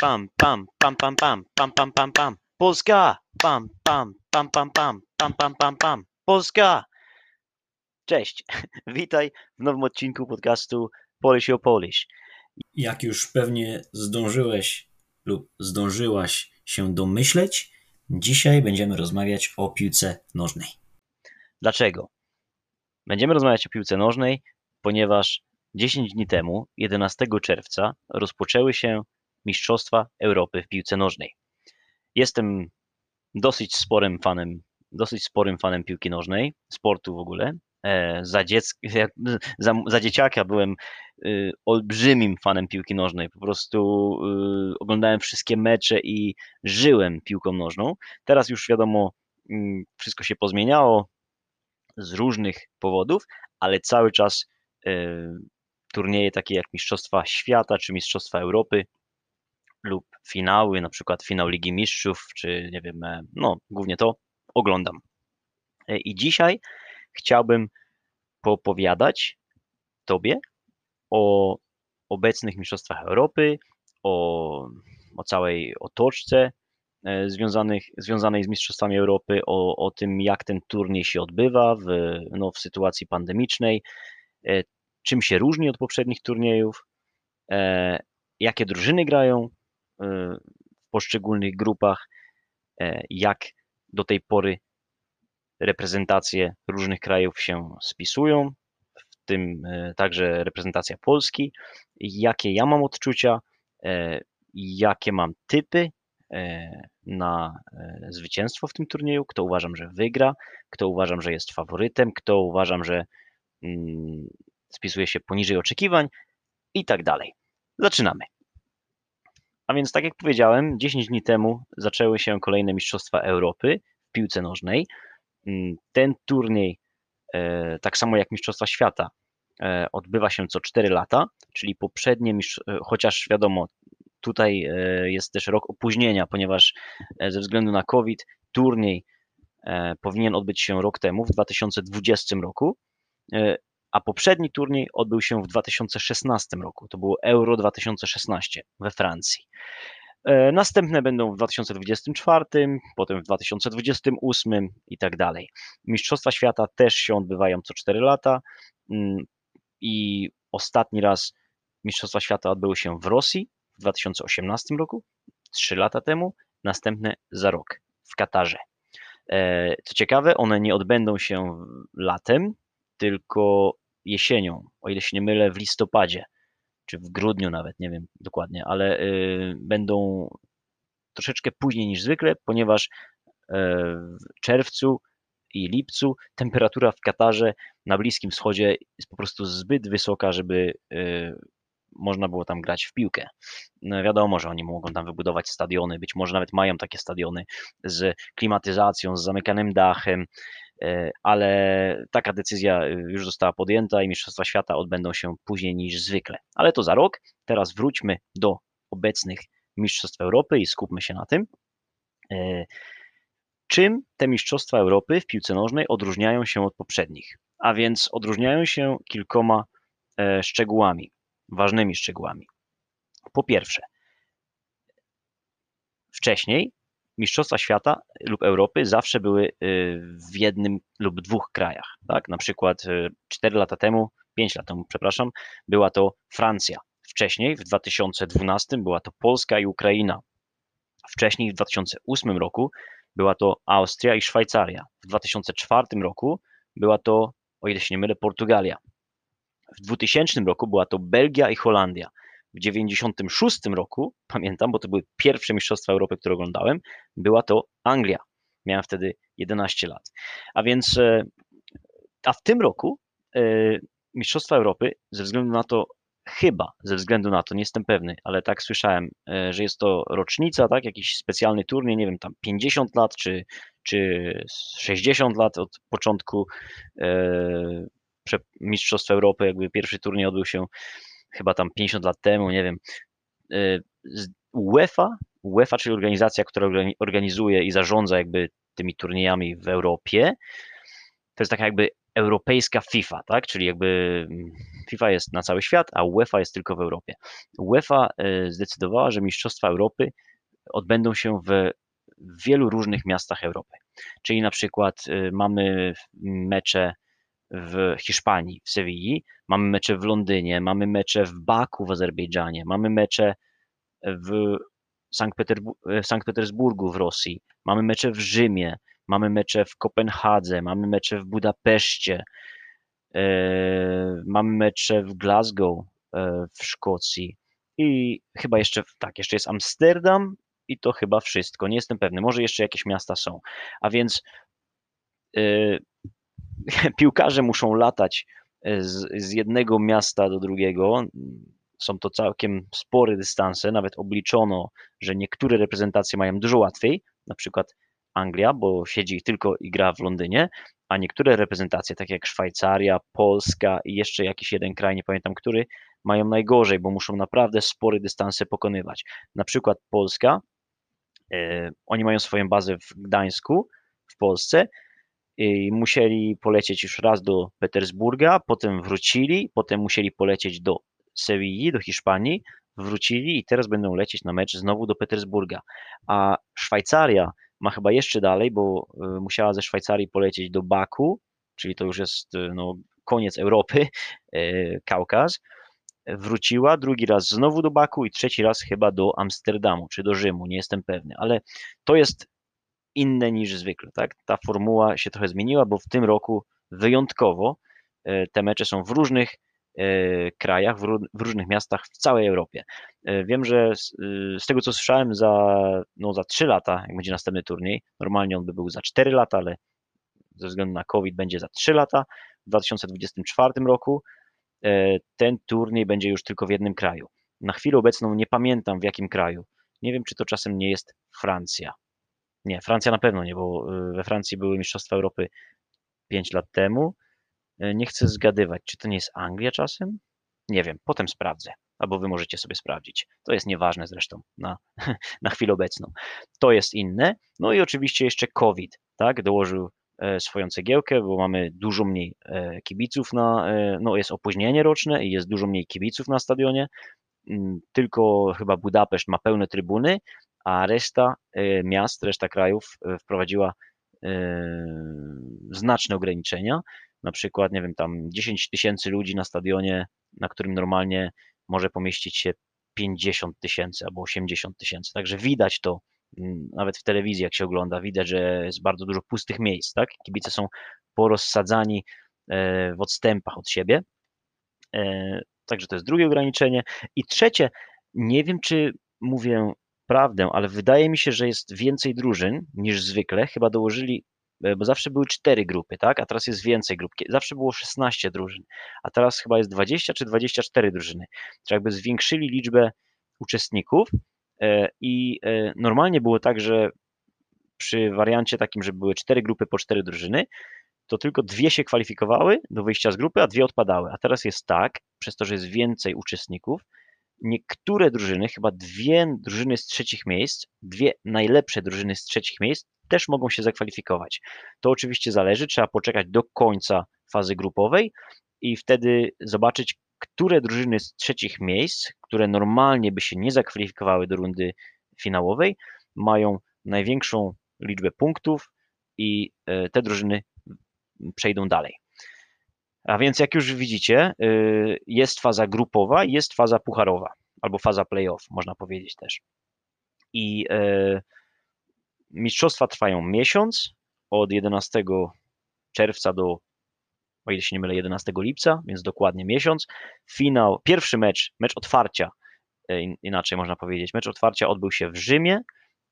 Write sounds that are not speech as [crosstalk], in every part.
pam, pam, pam, pam, pam, pam, pam, pam, pam. Polska! Pam, pam, pam, pam, pam, pam, pam, pam, pam. Polska! Cześć, witaj w nowym odcinku podcastu Polish o Polish. Jak już pewnie zdążyłeś lub zdążyłaś się domyśleć, dzisiaj będziemy rozmawiać o piłce nożnej. Dlaczego? Będziemy rozmawiać o piłce nożnej, ponieważ 10 dni temu, 11 czerwca, rozpoczęły się Mistrzostwa Europy w piłce nożnej. Jestem dosyć sporym fanem, dosyć sporym fanem piłki nożnej, sportu w ogóle. E, za, dziecka, [laughs] za, za dzieciaka byłem y, olbrzymim fanem piłki nożnej. Po prostu y, oglądałem wszystkie mecze i żyłem piłką nożną. Teraz już wiadomo, mm, wszystko się pozmieniało z różnych powodów, ale cały czas y, turnieje takie jak Mistrzostwa Świata czy Mistrzostwa Europy lub finały, na przykład finał Ligi Mistrzów, czy nie wiem, e, no głównie to oglądam. E, I dzisiaj chciałbym poopowiadać Tobie o obecnych Mistrzostwach Europy, o, o całej otoczce e, związanych, związanej z Mistrzostwami Europy, o, o tym, jak ten turniej się odbywa w, no, w sytuacji pandemicznej, czym się różni od poprzednich turniejów, jakie drużyny grają w poszczególnych grupach, jak do tej pory reprezentacje różnych krajów się spisują, w tym także reprezentacja Polski, jakie ja mam odczucia, jakie mam typy na zwycięstwo w tym turnieju, kto uważam, że wygra, kto uważam, że jest faworytem, kto uważam, że mm, spisuje się poniżej oczekiwań? I tak dalej. Zaczynamy. A więc, tak jak powiedziałem, 10 dni temu zaczęły się kolejne Mistrzostwa Europy w piłce nożnej. Mm, ten turniej, e, tak samo jak Mistrzostwa Świata, e, odbywa się co 4 lata, czyli poprzednie, e, chociaż wiadomo, tutaj jest też rok opóźnienia, ponieważ ze względu na COVID turniej powinien odbyć się rok temu, w 2020 roku, a poprzedni turniej odbył się w 2016 roku. To było Euro 2016 we Francji. E, następne będą w 2024, potem w 2028 i tak dalej. Mistrzostwa Świata też się odbywają co 4 lata mm, i ostatni raz Mistrzostwa Świata odbyły się w Rosji w 2018 roku, 3 lata temu, następne za rok w Katarze. E, co ciekawe, one nie odbędą się latem, tylko jesienią, o ile się nie mylę, w listopadzie, czy w grudniu nawet, nie wiem dokładnie, ale y, będą troszeczkę później niż zwykle, ponieważ e, w czerwcu i lipcu temperatura w Katarze na Bliskim Wschodzie jest po prostu zbyt wysoka, żeby y, można było tam grać w piłkę. No wiadomo, że oni mogą tam wybudować stadiony, być może nawet mają takie stadiony z klimatyzacją, z zamykanym dachem, ale taka decyzja y, już została podjęta i Mistrzostwa Świata odbędą się później niż zwykle. Ale to za rok. Teraz wróćmy do obecnych Mistrzostw Europy i skupmy się na tym. E, czym te Mistrzostwa Europy w piłce nożnej odróżniają się od poprzednich? A więc odróżniają się kilkoma e, szczegółami, ważnymi szczegółami. Po pierwsze, wcześniej Mistrzostwa Świata lub Europy zawsze były y, w jednym lub dwóch krajach. Tak? Na przykład 4 y, lata temu, 5 lat temu, przepraszam, była to Francja. Wcześniej, w 2012, była to Polska i Ukraina. Wcześniej, w 2008 roku, była to Austria i Szwajcaria. W 2004 roku była to, o ile się nie mylę, Portugalia. W 2000 roku była to Belgia i Holandia. W 96 roku, pamiętam, bo to były pierwsze Mistrzostwa Europy, które oglądałem, była to Anglia. Miałem wtedy 11 lat. A więc, e, a w tym roku e, Mistrzostwa Europy, ze względu na to, chyba ze względu na to, nie jestem pewny, ale tak słyszałem, e, że jest to rocznica, tak, jakiś specjalny turniej, nie wiem, tam 50 lat czy, czy 60 lat od początku Mistrzostw Europy, jakby pierwszy turniej odbył się chyba tam 50 lat temu, nie wiem, y, UEFA, UEFA, czyli organizacja, która organizuje i zarządza jakby tymi turniejami w Europie, to jest taka jakby europejska FIFA, tak? Czyli jakby mm, FIFA jest na cały świat, a UEFA jest tylko w Europie. UEFA e, zdecydowała, że Mistrzostwa Europy odbędą się w wielu różnych miastach Europy. Czyli na przykład e, mamy mecze w Hiszpanii, w Sewilli, mamy mecze w Londynie, mamy mecze w Baku w Azerbejdżanie, mamy mecze w Sankt, Peterbu- w Sankt Petersburgu w Rosji, mamy mecze w Rzymie, mamy mecze w Kopenhadze, mamy mecze w Budapeszcie, e, mamy mecze w Glasgow e, w Szkocji i chyba jeszcze, tak, jeszcze jest Amsterdam i to chyba wszystko, nie jestem pewny, może jeszcze jakieś miasta są. A więc e, [laughs] piłkarze muszą latać z, z jednego miasta do drugiego, są to całkiem spore dystanse, nawet obliczono, że niektóre reprezentacje mają dużo łatwiej, na przykład Anglia, bo siedzi tylko i gra w Londynie, a niektóre reprezentacje, takie jak Szwajcaria, Polska i jeszcze jakiś jeden kraj, nie pamiętam który, mają najgorzej, bo muszą naprawdę spore dystanse pokonywać. Na przykład Polska, e, oni mają swoją bazę w Gdańsku, w Polsce, i musieli polecieć już raz do Petersburga, potem wrócili, potem musieli polecieć do Sewilli, do Hiszpanii, wrócili i teraz będą lecieć na mecz znowu do Petersburga. A Szwajcaria ma chyba jeszcze dalej, bo y, musiała ze Szwajcarii polecieć do Baku, czyli to już jest y, no, koniec Europy, [laughs] y, Kaukaz. Wróciła drugi raz znowu do Baku i trzeci raz chyba do Amsterdamu czy do Rzymu, nie jestem pewny, ale to jest inne niż zwykle, tak? Ta formuła się trochę zmieniła, bo w tym roku wyjątkowo te mecze są w różnych E, krajach, w, różnych miastach w całej Europie. E, wiem, że z, z, tego co słyszałem, za, no, za 3 lata, jak będzie następny turniej, normalnie on by był za 4 lata, ale ze względu na COVID będzie za 3 lata. W 2024 roku e, ten turniej będzie już tylko w jednym kraju. Na chwilę obecną nie pamiętam w jakim kraju. Nie wiem, czy to czasem nie jest Francja. Nie, Francja na pewno nie, bo we Francji były Mistrzostwa Europy 5 lat temu. E, nie chcę zgadywać, czy to nie jest Anglia czasem? Nie wiem, potem sprawdzę, albo wy możecie sobie sprawdzić. To jest nieważne zresztą na, [laughs] na chwilę obecną. To jest inne. No i oczywiście jeszcze COVID, tak, dołożył e, swoją cegiełkę, bo mamy dużo mniej e, kibiców na, no jest opóźnienie roczne i jest dużo mniej kibiców na stadionie. Mm, tylko chyba Budapeszt ma pełne trybuny, a reszta miast, reszta krajów wprowadziła znaczne ograniczenia na przykład, nie wiem, tam 10 tysięcy ludzi na stadionie, na którym normalnie może pomieścić się 50 tysięcy albo 80 tysięcy. Także widać to mm, nawet w telewizji, jak się ogląda, widać, że jest bardzo dużo pustych miejsc, tak? Kibice są porozsadzani e, w odstępach od siebie. E, także to jest drugie ograniczenie. I trzecie, nie wiem, czy mówię prawdę, ale wydaje mi się, że jest więcej drużyn niż zwykle. Chyba dołożyli E, bo zawsze były cztery grupy, tak? A teraz jest więcej grup. Zawsze było 16 drużyn, a teraz chyba jest 20 czy 24 drużyny. Czyli jakby zwiększyli liczbę uczestników e, i e, normalnie było tak, że przy wariancie takim, że były cztery grupy po cztery drużyny, to tylko dwie się kwalifikowały do wyjścia z grupy, a dwie odpadały. A teraz jest tak, przez to, że jest więcej uczestników, niektóre drużyny, chyba dwie drużyny z trzecich miejsc, dwie najlepsze drużyny z trzecich miejsc, też mogą się zakwalifikować. To oczywiście zależy, trzeba poczekać do końca fazy grupowej i wtedy zobaczyć, które drużyny z trzecich miejsc, które normalnie by się nie zakwalifikowały do rundy finałowej, mają największą liczbę punktów i e, te drużyny przejdą dalej. A więc jak już widzicie, e, jest faza grupowa, jest faza pucharowa, albo faza playoff, można powiedzieć też. I e, Mistrzostwa trwają miesiąc, od 11 czerwca do, o ile się nie mylę, 11 lipca, więc dokładnie miesiąc. Finał, pierwszy mecz, mecz otwarcia, e, inaczej można powiedzieć, mecz otwarcia odbył się w Rzymie,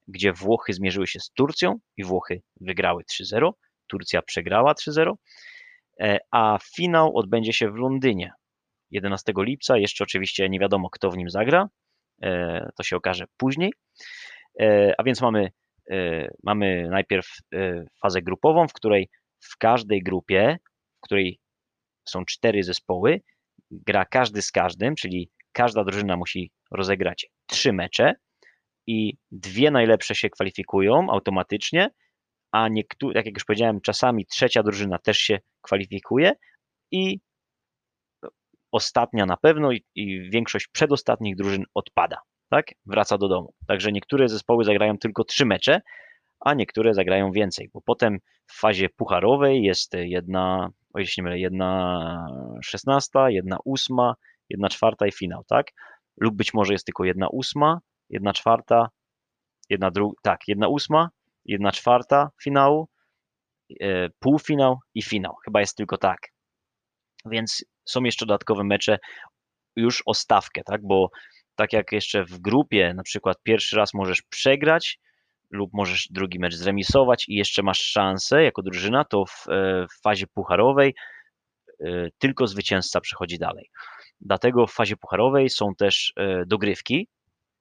gdzie Włochy zmierzyły się z Turcją i Włochy wygrały 3-0. Turcja przegrała 3-0, e, a finał odbędzie się w Londynie 11 lipca. Jeszcze oczywiście nie wiadomo, kto w nim zagra. E, to się okaże później. A więc mamy mamy najpierw fazę grupową, w której w każdej grupie, w której są cztery zespoły, gra każdy z każdym, czyli każda drużyna musi rozegrać trzy mecze i dwie najlepsze się kwalifikują automatycznie, a niektóre, jak już powiedziałem, czasami trzecia drużyna też się kwalifikuje i ostatnia na pewno i, i większość przedostatnich drużyn odpada, tak? Wraca do domu. Także niektóre zespoły zagrają tylko trzy mecze, a niektóre zagrają więcej, bo potem w fazie pucharowej jest jedna, o jeśli nie mylę, jedna szesnasta, jedna ósma, jedna czwarta i finał, tak? Lub być może jest tylko jedna ósma, jedna czwarta, jedna druga, tak, jedna ósma, jedna czwarta finału, e, półfinał i finał. Chyba jest tylko tak. Więc są jeszcze dodatkowe mecze już o stawkę, tak? Bo tak jak jeszcze w grupie, na przykład pierwszy raz możesz przegrać lub możesz drugi mecz zremisować i jeszcze masz szansę jako drużyna, to w, e, w fazie pucharowej e, tylko zwycięzca przechodzi dalej. Dlatego w fazie pucharowej są też dogrywki,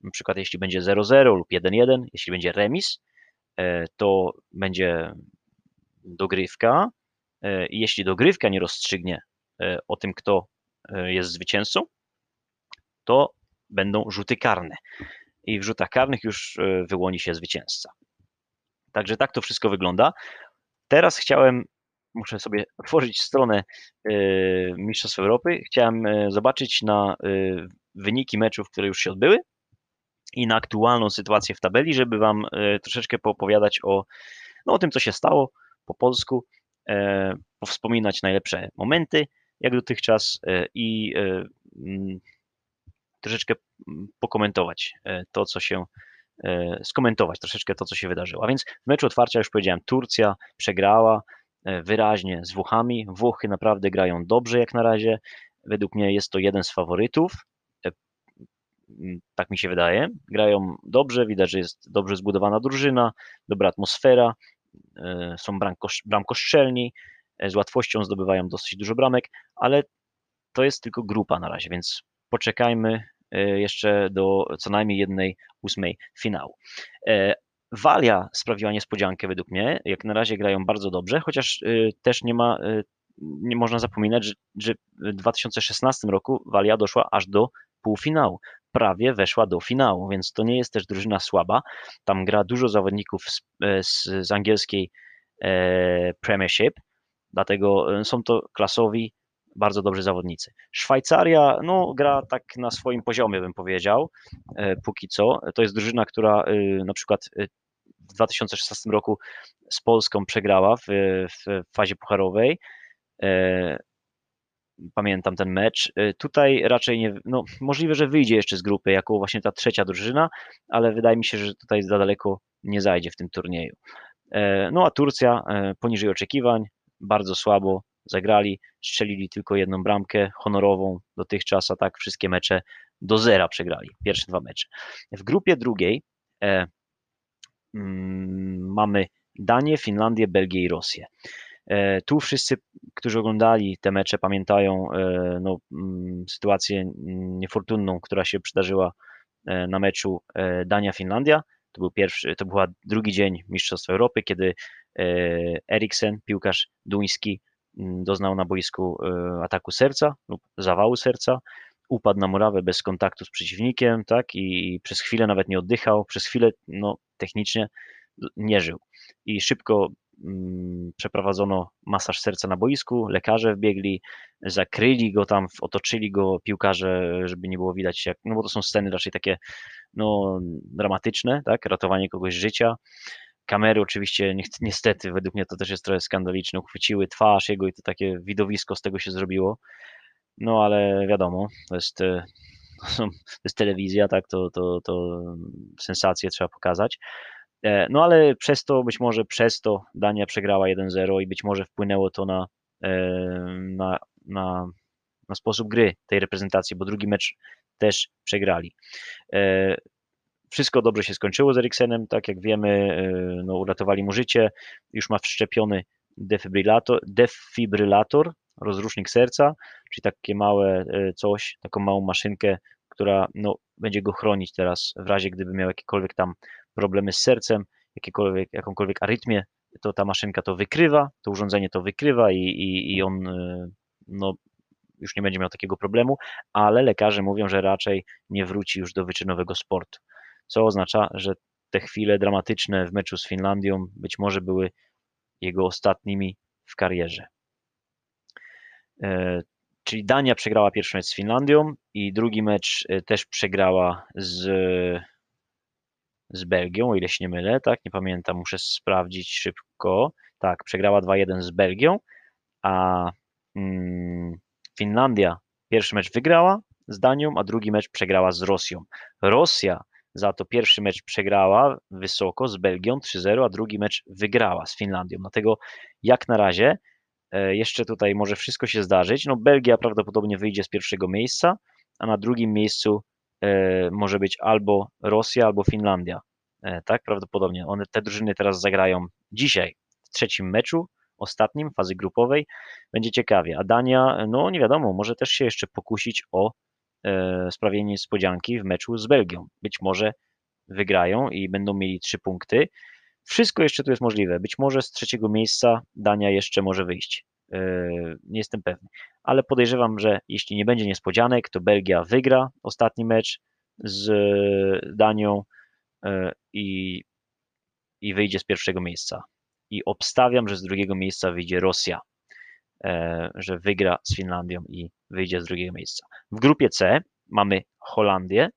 na przykład jeśli będzie 0-0 lub 1-1, jeśli będzie remis, to będzie dogrywka. I jeśli dogrywka nie rozstrzygnie o tym, kto jest zwycięzcą, to będą rzuty karne. I w rzutach karnych już wyłoni się zwycięzca. Także tak to wszystko wygląda. Teraz chciałem, muszę sobie [laughs] otworzyć stronę Mistrzostw Europy. Chciałem zobaczyć na wyniki meczów, które już się odbyły i na aktualną sytuację w tabeli, żeby Wam troszeczkę poopowiadać o, no, o tym, co się stało po polsku, powspominać najlepsze momenty, jak dotychczas i mm, troszeczkę mm, pokomentować to, co się, skomentować troszeczkę to, co się wydarzyło. A więc w meczu otwarcia już powiedziałem, Turcja przegrała wyraźnie z Włochami. Włochy naprawdę grają dobrze jak na razie. Według mnie jest to jeden z faworytów. Mm, tak mi się wydaje. Grają dobrze, widać, że jest dobrze zbudowana drużyna, dobra atmosfera, są bramkostrzelni, z łatwością zdobywają dosyć dużo bramek, ale to jest tylko grupa na razie, więc poczekajmy e, jeszcze do co najmniej jednej ósmej finału. E, Walia sprawiła niespodziankę według mnie. Jak na razie grają bardzo dobrze, chociaż e, też nie ma, nie można zapominać, że, że w 2016 roku Walia doszła aż do półfinału. Prawie weszła do finału, więc to nie jest też drużyna słaba. Tam gra dużo zawodników z, z, z angielskiej Premiership, dlatego są to klasowi, bardzo dobrzy zawodnicy. Szwajcaria no, gra tak na swoim poziomie, bym powiedział, e, póki co. To jest drużyna, która e, na przykład e, w 2016 roku z Polską przegrała w, w fazie pucharowej. Pamiętam ten mecz. Tutaj raczej nie, no możliwe, że wyjdzie jeszcze z grupy jako właśnie ta trzecia drużyna, ale wydaje mi się, że tutaj za daleko nie zajdzie w tym turnieju. No a Turcja poniżej oczekiwań, bardzo słabo, zagrali, strzelili tylko jedną bramkę honorową dotychczas, a tak wszystkie mecze do zera przegrali, pierwsze dwa mecze. W grupie drugiej e, mm, mamy Danię, Finlandię, Belgię i Rosję. E, tu wszyscy, którzy oglądali te mecze, pamiętają e, no, mm, sytuację niefortunną, która się przydarzyła e, na meczu Dania-Finlandia. To był pierwszy, to była drugi dzień Mistrzostw Europy, kiedy Eriksen, piłkarz duński, Mm, doznał na boisku ataku serca lub zawału serca, upadł na murawę bez kontaktu z przeciwnikiem, tak, i przez chwilę nawet nie oddychał, przez chwilę, no, technicznie nie żył. I szybko mm, przeprowadzono masaż serca na boisku, lekarze wbiegli, zakryli go tam, otoczyli go piłkarze, żeby nie było widać jak, no bo to są sceny raczej takie, no, dramatyczne, tak, ratowanie kogoś życia, Kamery oczywiście niestety, według mnie to też jest trochę skandaliczne, uchwyciły twarz jego i to takie widowisko z tego się zrobiło. No ale wiadomo, to jest, e, [laughs] to jest telewizja, tak, to, to, to sensację trzeba pokazać. E, no ale przez to, być może przez to Dania przegrała 1-0 i być może wpłynęło to na, e, na, na, na sposób gry tej reprezentacji, bo drugi mecz też przegrali. Wszystko dobrze się skończyło z Eriksenem, tak jak wiemy, e, no, uratowali mu życie, już ma wszczepiony defibrylator, defibrylator rozrusznik serca, czyli takie małe e, coś, taką małą maszynkę, która no, będzie go chronić teraz w razie, gdyby miał jakiekolwiek tam problemy z sercem, jakiekolwiek, jakąkolwiek arytmię, to ta maszynka to wykrywa, to urządzenie to wykrywa i, i, i on e, no, już nie będzie miał takiego problemu, ale lekarze mówią, że raczej nie wróci już do wyczynowego sportu co oznacza, że te chwile dramatyczne w meczu z Finlandią być może były jego ostatnimi w karierze. Czyli Dania przegrała pierwszy mecz z Finlandią i drugi mecz e, też przegrała z, z Belgią, o ile się nie mylę, tak? Nie pamiętam, muszę sprawdzić szybko. Tak, przegrała 2-1 z Belgią, a mm, Finlandia pierwszy mecz wygrała z Danią, a drugi mecz przegrała z Rosją. Rosja za to pierwszy mecz przegrała wysoko z Belgią 3-0, a drugi mecz wygrała z Finlandią. Dlatego jak na razie jeszcze tutaj może wszystko się zdarzyć. No Belgia prawdopodobnie wyjdzie z pierwszego miejsca, a na drugim miejscu e, może być albo Rosja, albo Finlandia. E, tak, prawdopodobnie. One, te drużyny teraz zagrają dzisiaj w trzecim meczu, ostatnim, fazy grupowej. Będzie ciekawie. A Dania, no nie wiadomo, może też się jeszcze pokusić o E, sprawienie niespodzianki w meczu z Belgią. Być może wygrają i będą mieli trzy punkty. Wszystko jeszcze tu jest możliwe. Być może z trzeciego miejsca Dania jeszcze może wyjść. E, nie jestem pewny. Ale podejrzewam, że jeśli nie będzie niespodzianek, to Belgia wygra ostatni mecz z Danią e, i, i wyjdzie z pierwszego miejsca. I obstawiam, że z drugiego miejsca wyjdzie Rosja. E, że wygra z Finlandią i wyjdzie z drugiego miejsca. W grupie C mamy Holandię,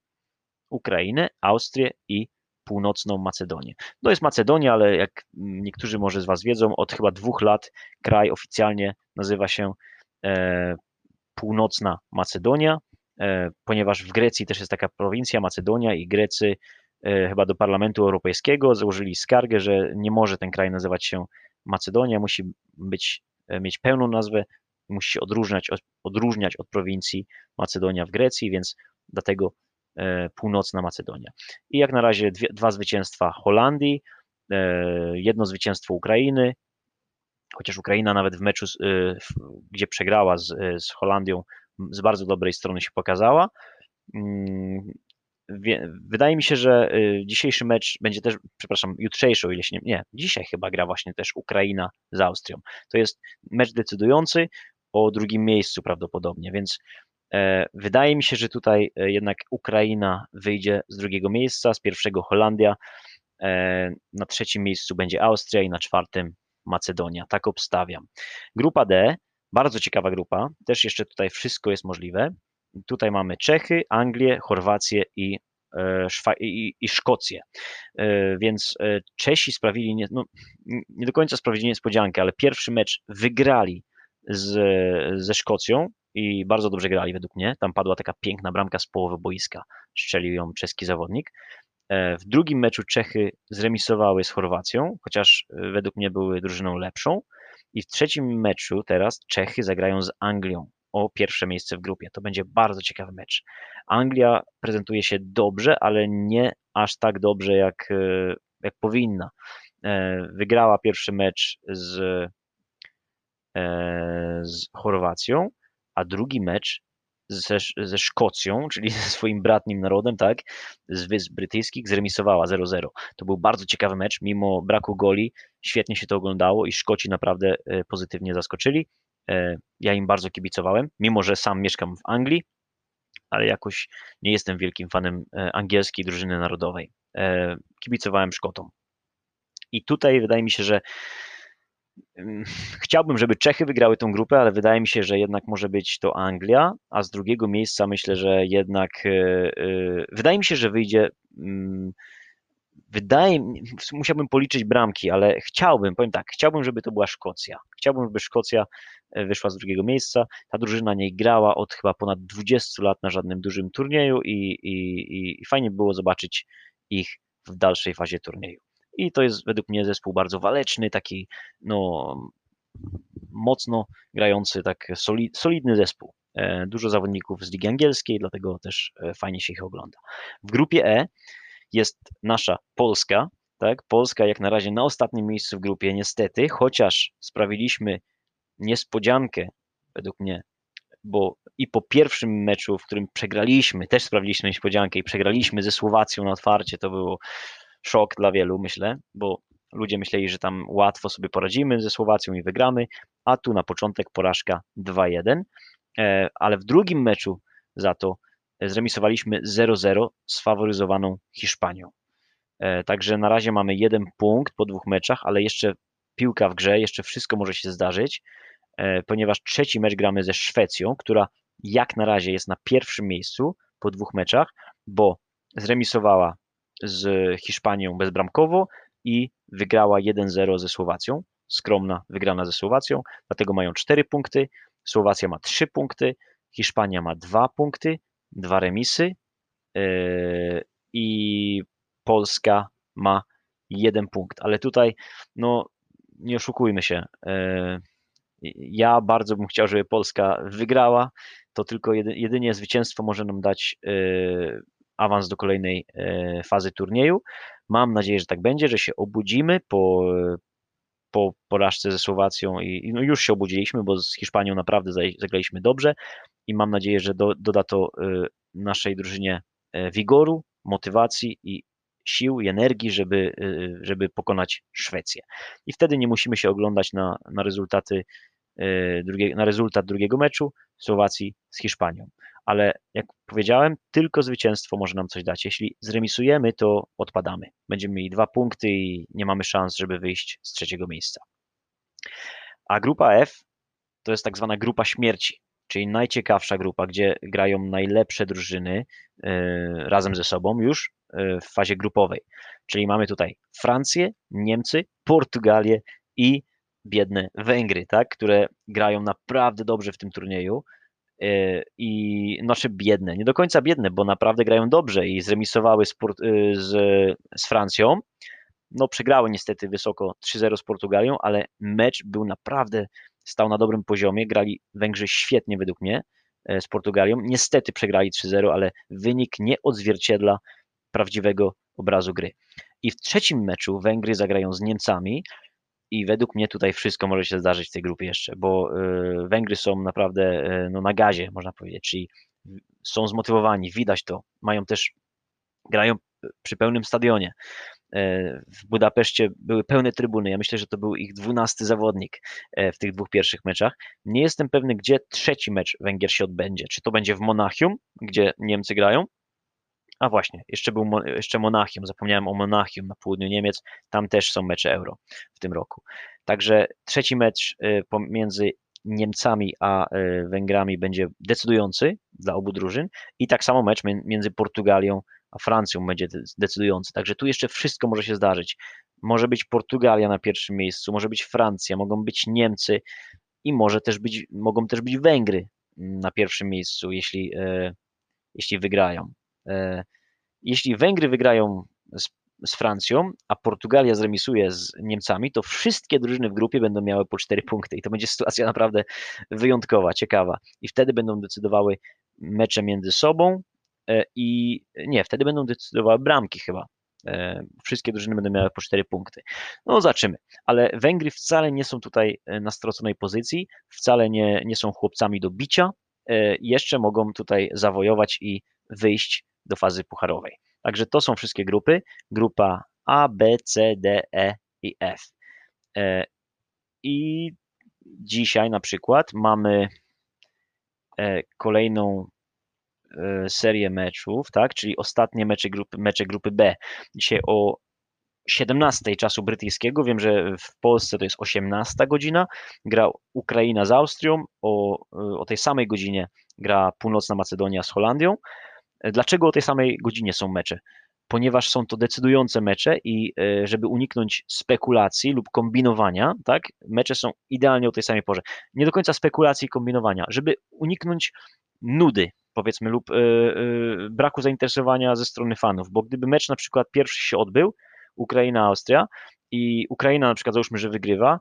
Ukrainę, Austrię i północną Macedonię. To jest Macedonia, ale jak niektórzy może z Was wiedzą, od chyba dwóch lat kraj oficjalnie nazywa się e, Północna Macedonia, e, ponieważ w Grecji też jest taka prowincja Macedonia i Grecy e, chyba do Parlamentu Europejskiego złożyli skargę, że nie może ten kraj nazywać się Macedonia, musi być mieć pełną nazwę, musi się odróżniać, odróżniać od prowincji Macedonia w Grecji, więc dlatego północna Macedonia. I jak na razie dwie, dwa zwycięstwa Holandii, e, jedno zwycięstwo Ukrainy, chociaż Ukraina nawet w meczu, gdzie przegrała z, z Holandią, z bardzo dobrej strony się pokazała. Mm, wydaje mi się, że dzisiejszy mecz będzie też, przepraszam, jutrzejszy, o ile się nie, nie, dzisiaj chyba gra właśnie też Ukraina z Austrią. To jest mecz decydujący o drugim miejscu prawdopodobnie, więc e, wydaje mi się, że tutaj e, jednak Ukraina wyjdzie z drugiego miejsca, z pierwszego Holandia, e, na trzecim miejscu będzie Austria i na czwartym Macedonia. Tak obstawiam. Grupa D, bardzo ciekawa grupa, też jeszcze tutaj wszystko jest możliwe. Tutaj mamy Czechy, Anglię, Chorwację i, e, i, i Szkocję. E, więc e, Czesi sprawili, nie, no, nie do końca sprawili niespodziankę, ale pierwszy mecz wygrali z, ze Szkocją i bardzo dobrze grali według mnie. Tam padła taka piękna bramka z połowy boiska. Strzelił ją czeski zawodnik. W drugim meczu Czechy zremisowały z Chorwacją, chociaż według mnie były drużyną lepszą. I w trzecim meczu teraz Czechy zagrają z Anglią o pierwsze miejsce w grupie. To będzie bardzo ciekawy mecz. Anglia prezentuje się dobrze, ale nie aż tak dobrze, jak, e, jak powinna. E, wygrała pierwszy mecz z, e, z Chorwacją, a drugi mecz ze, ze Szkocją, [laughs] czyli ze swoim bratnim narodem, tak, z Wysp Brytyjskich, zremisowała 0-0. To był bardzo ciekawy mecz, mimo braku goli, świetnie się to oglądało i Szkoci naprawdę pozytywnie zaskoczyli. E, ja im bardzo kibicowałem, mimo że sam mieszkam w Anglii, ale jakoś nie jestem wielkim fanem e, angielskiej drużyny narodowej. E, kibicowałem Szkotom. I tutaj wydaje mi się, że [laughs] chciałbym, żeby Czechy wygrały tą grupę, ale wydaje mi się, że jednak może być to Anglia, a z drugiego miejsca myślę, że jednak wydaje mi się, że wyjdzie mm, wydaje mi musiałbym policzyć bramki, ale chciałbym, powiem tak, chciałbym, żeby to była Szkocja. Chciałbym, żeby Szkocja e, wyszła z drugiego miejsca. Ta drużyna nie grała od chyba ponad 20 lat na żadnym dużym turnieju i, i, i fajnie było zobaczyć ich w dalszej fazie turnieju. I to jest według mnie zespół bardzo waleczny, taki no, mocno grający, tak solidny zespół. E, dużo zawodników z ligi angielskiej, dlatego też e, fajnie się ich ogląda. W grupie E jest nasza Polska. Tak? Polska jak na razie na ostatnim miejscu w grupie, niestety, chociaż sprawiliśmy niespodziankę, według mnie, bo i po pierwszym meczu, w którym przegraliśmy, też sprawiliśmy niespodziankę i przegraliśmy ze Słowacją na otwarcie, to było szok dla wielu, myślę, bo ludzie myśleli, że tam łatwo sobie poradzimy ze Słowacją i wygramy, a tu na początek porażka 2-1, e, ale w drugim meczu za to zremisowaliśmy 0-0 z faworyzowaną Hiszpanią. E, Także na razie mamy jeden punkt po dwóch meczach, ale jeszcze piłka w grze, jeszcze wszystko może się zdarzyć, e, ponieważ trzeci mecz gramy ze Szwecją, która jak na razie jest na pierwszym miejscu po dwóch meczach, bo zremisowała z Hiszpanią bezbramkowo i wygrała 1-0 ze Słowacją. Skromna wygrana ze Słowacją, dlatego mają 4 punkty. Słowacja ma 3 punkty, Hiszpania ma 2 punkty, dwa remisy yy, i Polska ma jeden punkt. Ale tutaj, no, nie oszukujmy się. yy, Ja bardzo bym chciał, żeby Polska wygrała. To tylko jedy, jedynie zwycięstwo może nam dać yy, awans do kolejnej yy, fazy turnieju. Mam nadzieję, że tak będzie, że się obudzimy po, po porażce ze Słowacją i, no już się obudziliśmy, bo z Hiszpanią naprawdę za- zagraliśmy dobrze i mam nadzieję, że do, doda to y, naszej drużynie y, wigoru, motywacji i sił i energii, żeby, żeby pokonać Szwecję. I wtedy nie musimy się oglądać na, na rezultaty na rezultat drugiego meczu Słowacji z Hiszpanią. Ale jak powiedziałem, tylko zwycięstwo może nam coś dać. Jeśli zremisujemy, to odpadamy. Będziemy mieli dwa punkty i nie mamy szans, żeby wyjść z trzeciego miejsca. A grupa F to jest tak zwana grupa śmierci, czyli najciekawsza grupa, gdzie grają najlepsze drużyny y, razem ze sobą już y, w fazie grupowej. Czyli mamy tutaj Francję, Niemcy, Portugalię i biedne Węgry, tak, które grają naprawdę dobrze w tym turnieju. Y, I nasze biedne, nie do końca biedne, bo naprawdę grają dobrze i zremisowały z, y, z, z Francją. No, przegrały niestety wysoko 3-0 z Portugalią, ale mecz był naprawdę stał na dobrym poziomie. Grali Węgrzy świetnie według mnie e, z Portugalią. Niestety przegrali 3-0, ale wynik nie odzwierciedla prawdziwego obrazu gry. I w trzecim meczu Węgry zagrają z Niemcami i według mnie tutaj wszystko może się zdarzyć w tej grupie jeszcze, bo e, Węgry są naprawdę e, no, na gazie, można powiedzieć, czyli są zmotywowani, widać to. Mają też, grają przy pełnym stadionie. W Budapeszcie były pełne trybuny. Ja myślę, że to był ich dwunasty zawodnik w tych dwóch pierwszych meczach. Nie jestem pewny, gdzie trzeci mecz Węgier się odbędzie. Czy to będzie w Monachium, gdzie Niemcy grają? A właśnie, jeszcze był jeszcze Monachium. Zapomniałem o Monachium na południu Niemiec. Tam też są mecze Euro w tym roku. Także trzeci mecz e, pomiędzy Niemcami a e, Węgrami będzie decydujący dla obu drużyn i tak samo mecz między Portugalią a Francją będzie de- decydujący. Także tu jeszcze wszystko może się zdarzyć. Może być Portugalia na pierwszym miejscu, może być Francja, mogą być Niemcy i może też być, mogą też być Węgry mm, na pierwszym miejscu, jeśli, e, jeśli wygrają. E, jeśli Węgry wygrają z, z Francją, a Portugalia zremisuje z Niemcami, to wszystkie drużyny w grupie będą miały po cztery punkty i to będzie [laughs] sytuacja naprawdę wyjątkowa, ciekawa. I wtedy będą decydowały mecze między sobą e, i nie, wtedy będą decydowały bramki chyba. E, Wszystkie drużyny będą miały po cztery punkty. No zobaczymy. Ale Węgry wcale nie są tutaj na straconej pozycji, wcale nie, nie są chłopcami do bicia. Jeszcze mogą tutaj zawojować i wyjść do fazy pucharowej. Także to są wszystkie grupy. Grupa A, B, C, D, E i F. E, I dzisiaj na przykład mamy e, kolejną e, serię meczów, tak? Czyli ostatnie mecze grupy, mecze grupy B. Dzisiaj o 17 czasu brytyjskiego. Wiem, że w Polsce to jest 18 godzina. Gra Ukraina z Austrią. O, o tej samej godzinie gra Północna Macedonia z Holandią. Dlaczego o tej samej godzinie są mecze? Ponieważ są to decydujące mecze i e, żeby uniknąć spekulacji lub kombinowania, tak, mecze są idealnie o tej samej porze. Nie do końca spekulacji i kombinowania, żeby uniknąć nudy, powiedzmy, lub e, e, braku zainteresowania ze strony fanów, bo gdyby mecz na przykład pierwszy się odbył, Ukraina-Austria i Ukraina na przykład załóżmy, że wygrywa,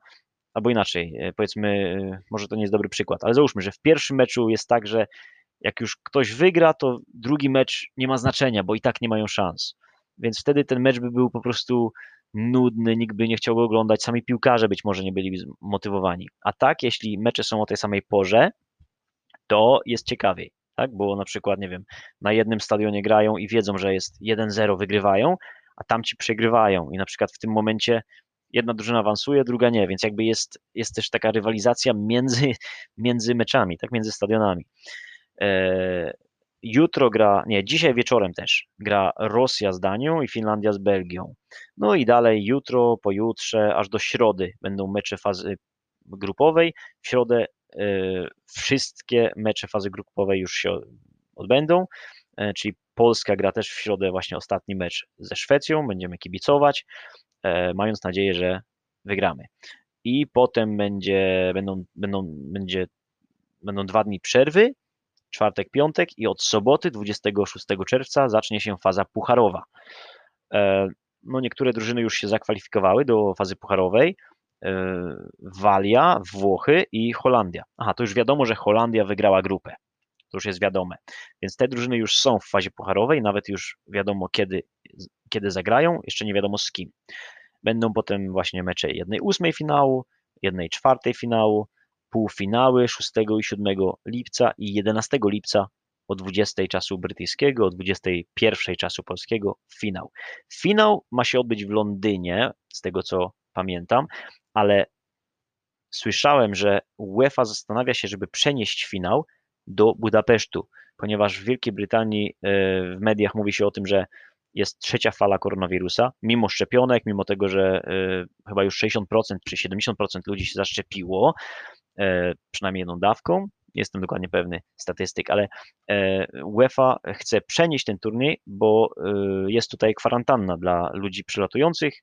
albo inaczej, powiedzmy, może to nie jest dobry przykład, ale załóżmy, że w pierwszym meczu jest tak, że jak już ktoś wygra, to drugi mecz nie ma znaczenia, bo i tak nie mają szans. Więc wtedy ten mecz by był po prostu nudny, nikt by nie chciał go oglądać, sami piłkarze być może nie byli motywowani. A tak, jeśli mecze są o tej samej porze, to jest ciekawiej, tak? Bo na przykład, nie wiem, na jednym stadionie grają i wiedzą, że jest 1-0, wygrywają, a tamci przegrywają i na przykład w tym momencie jedna drużyna awansuje, druga nie, więc jakby jest, jest też taka rywalizacja między, między meczami, tak, między stadionami. E, jutro gra, nie, dzisiaj wieczorem też gra Rosja z Danią i Finlandia z Belgią. No i dalej jutro, pojutrze, aż do środy będą mecze fazy grupowej. W środę e, wszystkie mecze fazy grupowej już się odbędą, e, czyli Polska gra też w środę właśnie ostatni mecz ze Szwecją, będziemy kibicować, mając nadzieję, że wygramy. I potem będzie, będą, będą, będzie, będą dwa dni przerwy, czwartek, piątek i od soboty 26 czerwca zacznie się faza pucharowa. No niektóre drużyny już się zakwalifikowały do fazy pucharowej, Walia, Włochy i Holandia. Aha, to już wiadomo, że Holandia wygrała grupę. To już jest wiadome. Więc te drużyny już są w fazie pucharowej, nawet już wiadomo kiedy, kiedy zagrają, jeszcze nie wiadomo z kim. Będą potem właśnie mecze jednej ósmej finału, jednej czwartej finału, półfinały 6 i 7 lipca i 11 lipca o 20 czasu brytyjskiego, o 21 czasu polskiego finał. Finał ma się odbyć w Londynie, z tego co pamiętam, ale słyszałem, że UEFA zastanawia się, żeby przenieść finał do Budapesztu, ponieważ w Wielkiej Brytanii e, w mediach mówi się o tym, że jest trzecia fala koronawirusa, mimo szczepionek, mimo tego, że e, chyba już 60% czy 70% ludzi się zaszczepiło, przynajmniej jedną dawką, jestem dokładnie pewny statystyk, ale UEFA chce przenieść ten turniej, bo jest tutaj kwarantanna dla ludzi przylatujących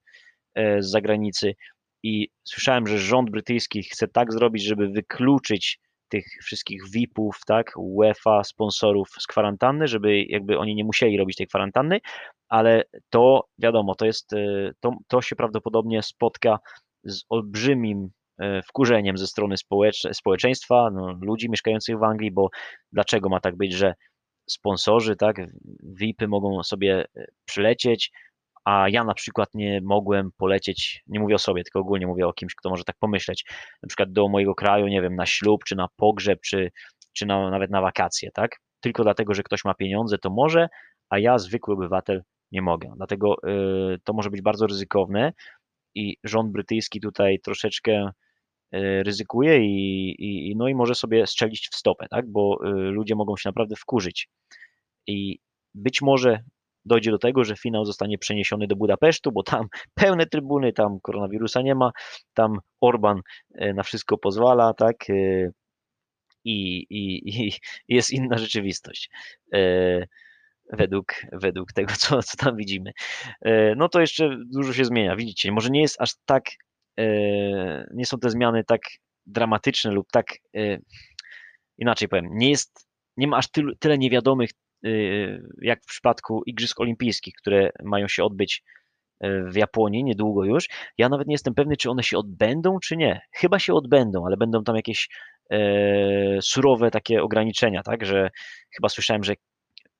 z zagranicy. I słyszałem, że rząd brytyjski chce tak zrobić, żeby wykluczyć tych wszystkich VIP-ów, tak, UEFA, sponsorów z kwarantanny, żeby jakby oni nie musieli robić tej kwarantanny, ale to wiadomo, to jest, e, to, to się prawdopodobnie spotka z olbrzymim e, wkurzeniem ze strony społecz społeczeństwa, no, ludzi mieszkających w Anglii, bo dlaczego ma tak być, że sponsorzy, tak, VIP-y mogą sobie e, przylecieć, a ja na przykład nie mogłem polecieć, nie mówię o sobie, tylko ogólnie mówię o kimś, kto może tak pomyśleć, na przykład do mojego kraju, nie wiem, na ślub, czy na pogrzeb, czy, czy na, nawet na wakacje, tak? Tylko dlatego, że ktoś ma pieniądze, to może, a ja, zwykły obywatel, nie mogę. Dlatego y, to może być bardzo ryzykowne i rząd brytyjski tutaj troszeczkę ryzykuje i, i, no i może sobie strzelić w stopę, tak? Bo y, ludzie mogą się naprawdę wkurzyć. I być może dojdzie do tego, że finał zostanie przeniesiony do Budapesztu, bo tam [laughs] pełne trybuny, tam koronawirusa nie ma, tam Orban e, na wszystko pozwala, tak? I, i, i jest inna rzeczywistość. Według, według tego, co, co tam widzimy. No to jeszcze dużo się zmienia. Widzicie, może nie jest aż tak, nie są te zmiany tak dramatyczne lub tak, inaczej powiem, nie jest, nie ma aż tylu, tyle niewiadomych Y, jak w przypadku Igrzysk Olimpijskich, które mają się odbyć w Japonii niedługo już. Ja nawet nie jestem pewny, czy one się odbędą, czy nie. Chyba się odbędą, ale będą tam jakieś e, surowe takie ograniczenia, tak, że chyba słyszałem, że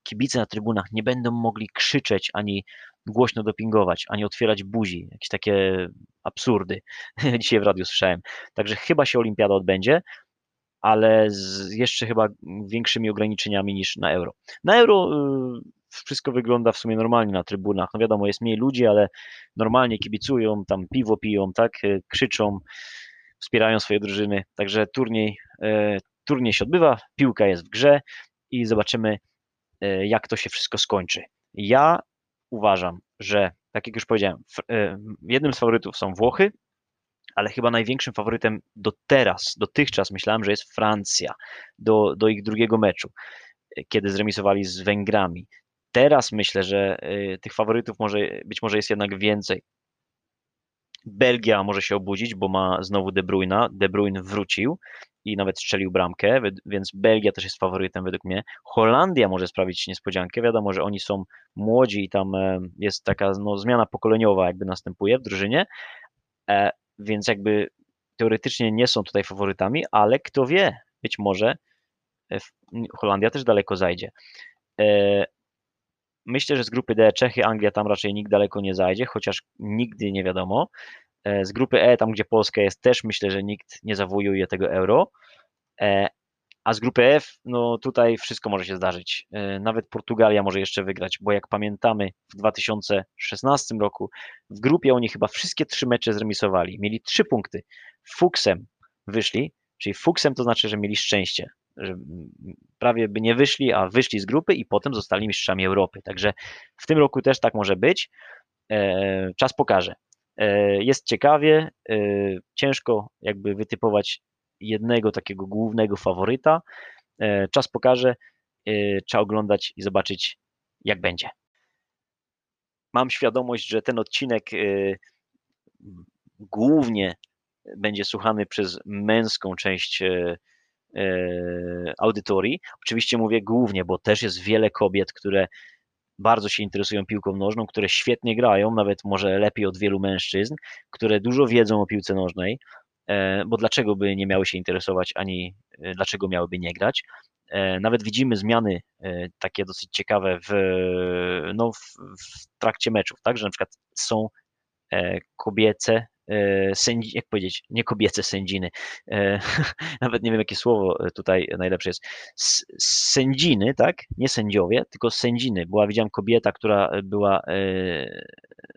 kibice na trybunach nie będą mogli krzyczeć, ani głośno dopingować, ani otwierać buzi. Jakieś takie absurdy. [laughs] Dzisiaj w radiu słyszałem. Także chyba się olimpiada odbędzie ale z jeszcze chyba większymi ograniczeniami niż na euro. Na euro y, wszystko wygląda w sumie normalnie na trybunach. No wiadomo, jest mniej ludzi, ale normalnie kibicują, tam piwo piją, tak, y, krzyczą, wspierają swoje drużyny. Także turniej, y, turniej się odbywa, piłka jest w grze i zobaczymy, jak to się wszystko skończy. Ja uważam, że tak jak już powiedziałem, jednym z faworytów są Włochy, ale chyba największym faworytem do teraz, dotychczas myślałem, że jest Francja do, do ich drugiego meczu, e, kiedy zremisowali z Węgrami. Teraz myślę, że e, tych faworytów może, być może jest jednak więcej. Belgia może się obudzić, bo ma znowu De Bruyne. De Bruyne wrócił i nawet strzelił bramkę, więc Belgia też jest faworytem według mnie. Holandia może sprawić niespodziankę. Wiadomo, że oni są młodzi i tam e, jest taka no, zmiana pokoleniowa jakby następuje w drużynie więc jakby teoretycznie nie są tutaj faworytami, ale kto wie, być może e, Holandia też daleko zajdzie. E, myślę, że z grupy D Czechy, Anglia tam raczej nikt daleko nie zajdzie, chociaż nigdy nie wiadomo. E, z grupy E, tam gdzie Polska jest, też myślę, że nikt nie zawojuje tego euro. A z grupy F, no tutaj wszystko może się zdarzyć. E, nawet Portugalia może jeszcze wygrać, bo jak pamiętamy, w 2016 roku w grupie oni chyba wszystkie trzy mecze zremisowali. Mieli trzy punkty. Fuksem wyszli, czyli fuksem to znaczy, że mieli szczęście. że prawie by nie wyszli, a wyszli z grupy i potem zostali mistrzami Europy. Także w tym roku też tak może być. E, czas pokaże. E, jest ciekawie, e, ciężko jakby wytypować jednego takiego głównego faworyta. E, czas pokaże, trzeba oglądać i zobaczyć, jak będzie. Mam świadomość, że ten odcinek głównie będzie słuchany przez męską część audytorii. Oczywiście mówię głównie, bo też jest wiele kobiet, które bardzo się interesują piłką nożną, które świetnie grają, nawet może lepiej od wielu mężczyzn, które dużo wiedzą o piłce nożnej, e, bo dlaczego by nie miały się interesować, ani e, dlaczego miałyby nie grać. E, Nawet widzimy zmiany takie dosyć ciekawe w, no, w, w trakcie meczów, tak, że na przykład są kobiece sędzi, jak powiedzieć, nie kobiece sędziny, e, [laughs] nawet nie wiem jakie słowo tutaj najlepsze jest, sędziny, tak, nie sędziowie, tylko sędziny. Była, widziałem kobieta, która była e,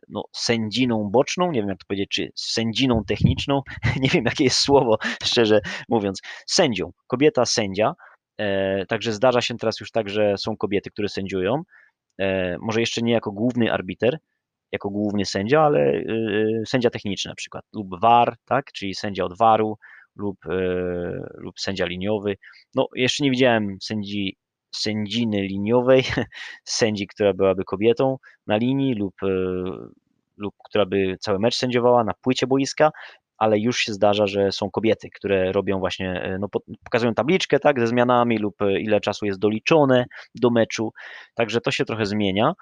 no, sędziną boczną, nie wiem jak to powiedzieć, czy sędziną techniczną, [laughs] nie wiem jakie jest słowo, [laughs] szczerze mówiąc, sędzią, kobieta sędzia, e, także zdarza się teraz już tak, że są kobiety, które sędziują, e, może jeszcze nie jako główny arbiter, jako główny sędzia, ale y, sędzia techniczny na przykład, lub VAR, tak, czyli sędzia od VAR-u, lub, y, lub sędzia liniowy. No, jeszcze nie widziałem sędzi, sędziny liniowej, [laughs] sędzi, która byłaby kobietą na linii, lub, y, lub która by cały mecz sędziowała na płycie boiska, ale już się zdarza, że są kobiety, które robią właśnie, no, po- pokazują tabliczkę, tak, ze zmianami, lub ile czasu jest doliczone do meczu, także to się trochę zmienia.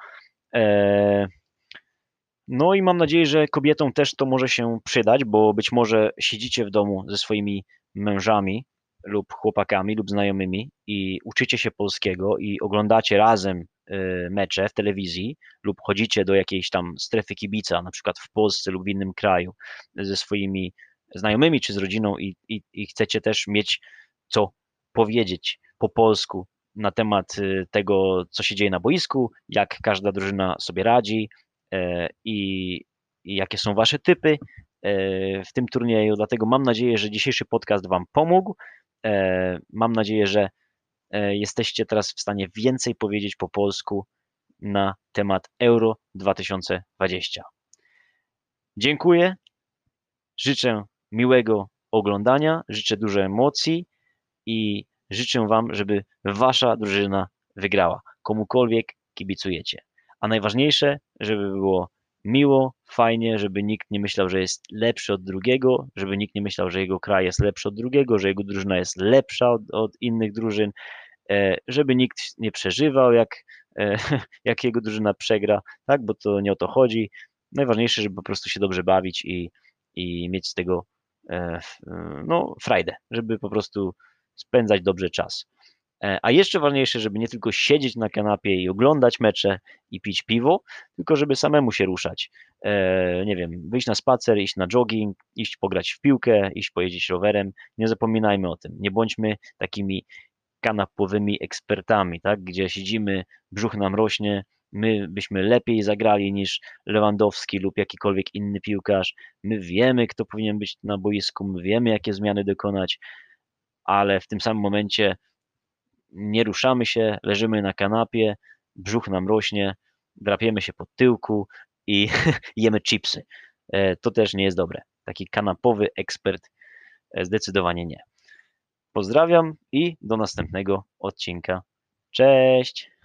No i mam nadzieję, że kobietom też to może się przydać, bo być może siedzicie w domu ze swoimi mężami lub chłopakami lub znajomymi i uczycie się polskiego i oglądacie razem y, mecze w telewizji lub chodzicie do jakiejś tam strefy kibica, na przykład w Polsce lub w innym kraju ze swoimi znajomymi czy z rodziną i, i, i chcecie też mieć co powiedzieć po polsku na temat y, tego, co się dzieje na boisku, jak każda drużyna sobie radzi, i, i jakie są Wasze typy e, w tym turnieju. Dlatego mam nadzieję, że dzisiejszy podcast Wam pomógł. E, Mam nadzieję, że e, jesteście teraz w stanie więcej powiedzieć po polsku na temat Euro 2020. Dziękuję. Życzę miłego oglądania, życzę dużo emocji i życzę Wam, żeby Wasza drużyna wygrała. Komukolwiek kibicujecie. A najważniejsze, żeby było miło, fajnie, żeby nikt nie myślał, że jest lepszy od drugiego, żeby nikt nie myślał, że jego kraj jest lepszy od drugiego, że jego drużyna jest lepsza od, od innych drużyn, e, żeby nikt nie przeżywał, jak, e, [laughs] jak jego drużyna przegra, tak, bo to nie o to chodzi. Najważniejsze, żeby po prostu się dobrze bawić i, i mieć z tego e, no, frajdę, żeby po prostu spędzać dobrze czas. E, A jeszcze ważniejsze, żeby nie tylko siedzieć na kanapie i oglądać mecze i pić piwo, tylko żeby samemu się ruszać. E, Nie wiem, wyjść na spacer, iść na jogging, iść pograć w piłkę, iść pojeździć rowerem. Nie zapominajmy o tym. Nie bądźmy takimi kanapowymi ekspertami, tak? gdzie siedzimy, brzuch nam rośnie, my byśmy lepiej zagrali niż Lewandowski lub jakikolwiek inny piłkarz. My wiemy, kto powinien być na boisku, my wiemy, jakie zmiany dokonać, ale w tym samym momencie nie ruszamy się, leżymy na kanapie, brzuch nam rośnie, drapiemy się po tyłku i [laughs] jemy chipsy. E, To też nie jest dobre. Taki kanapowy ekspert e, zdecydowanie nie. Pozdrawiam i do następnego odcinka. Cześć!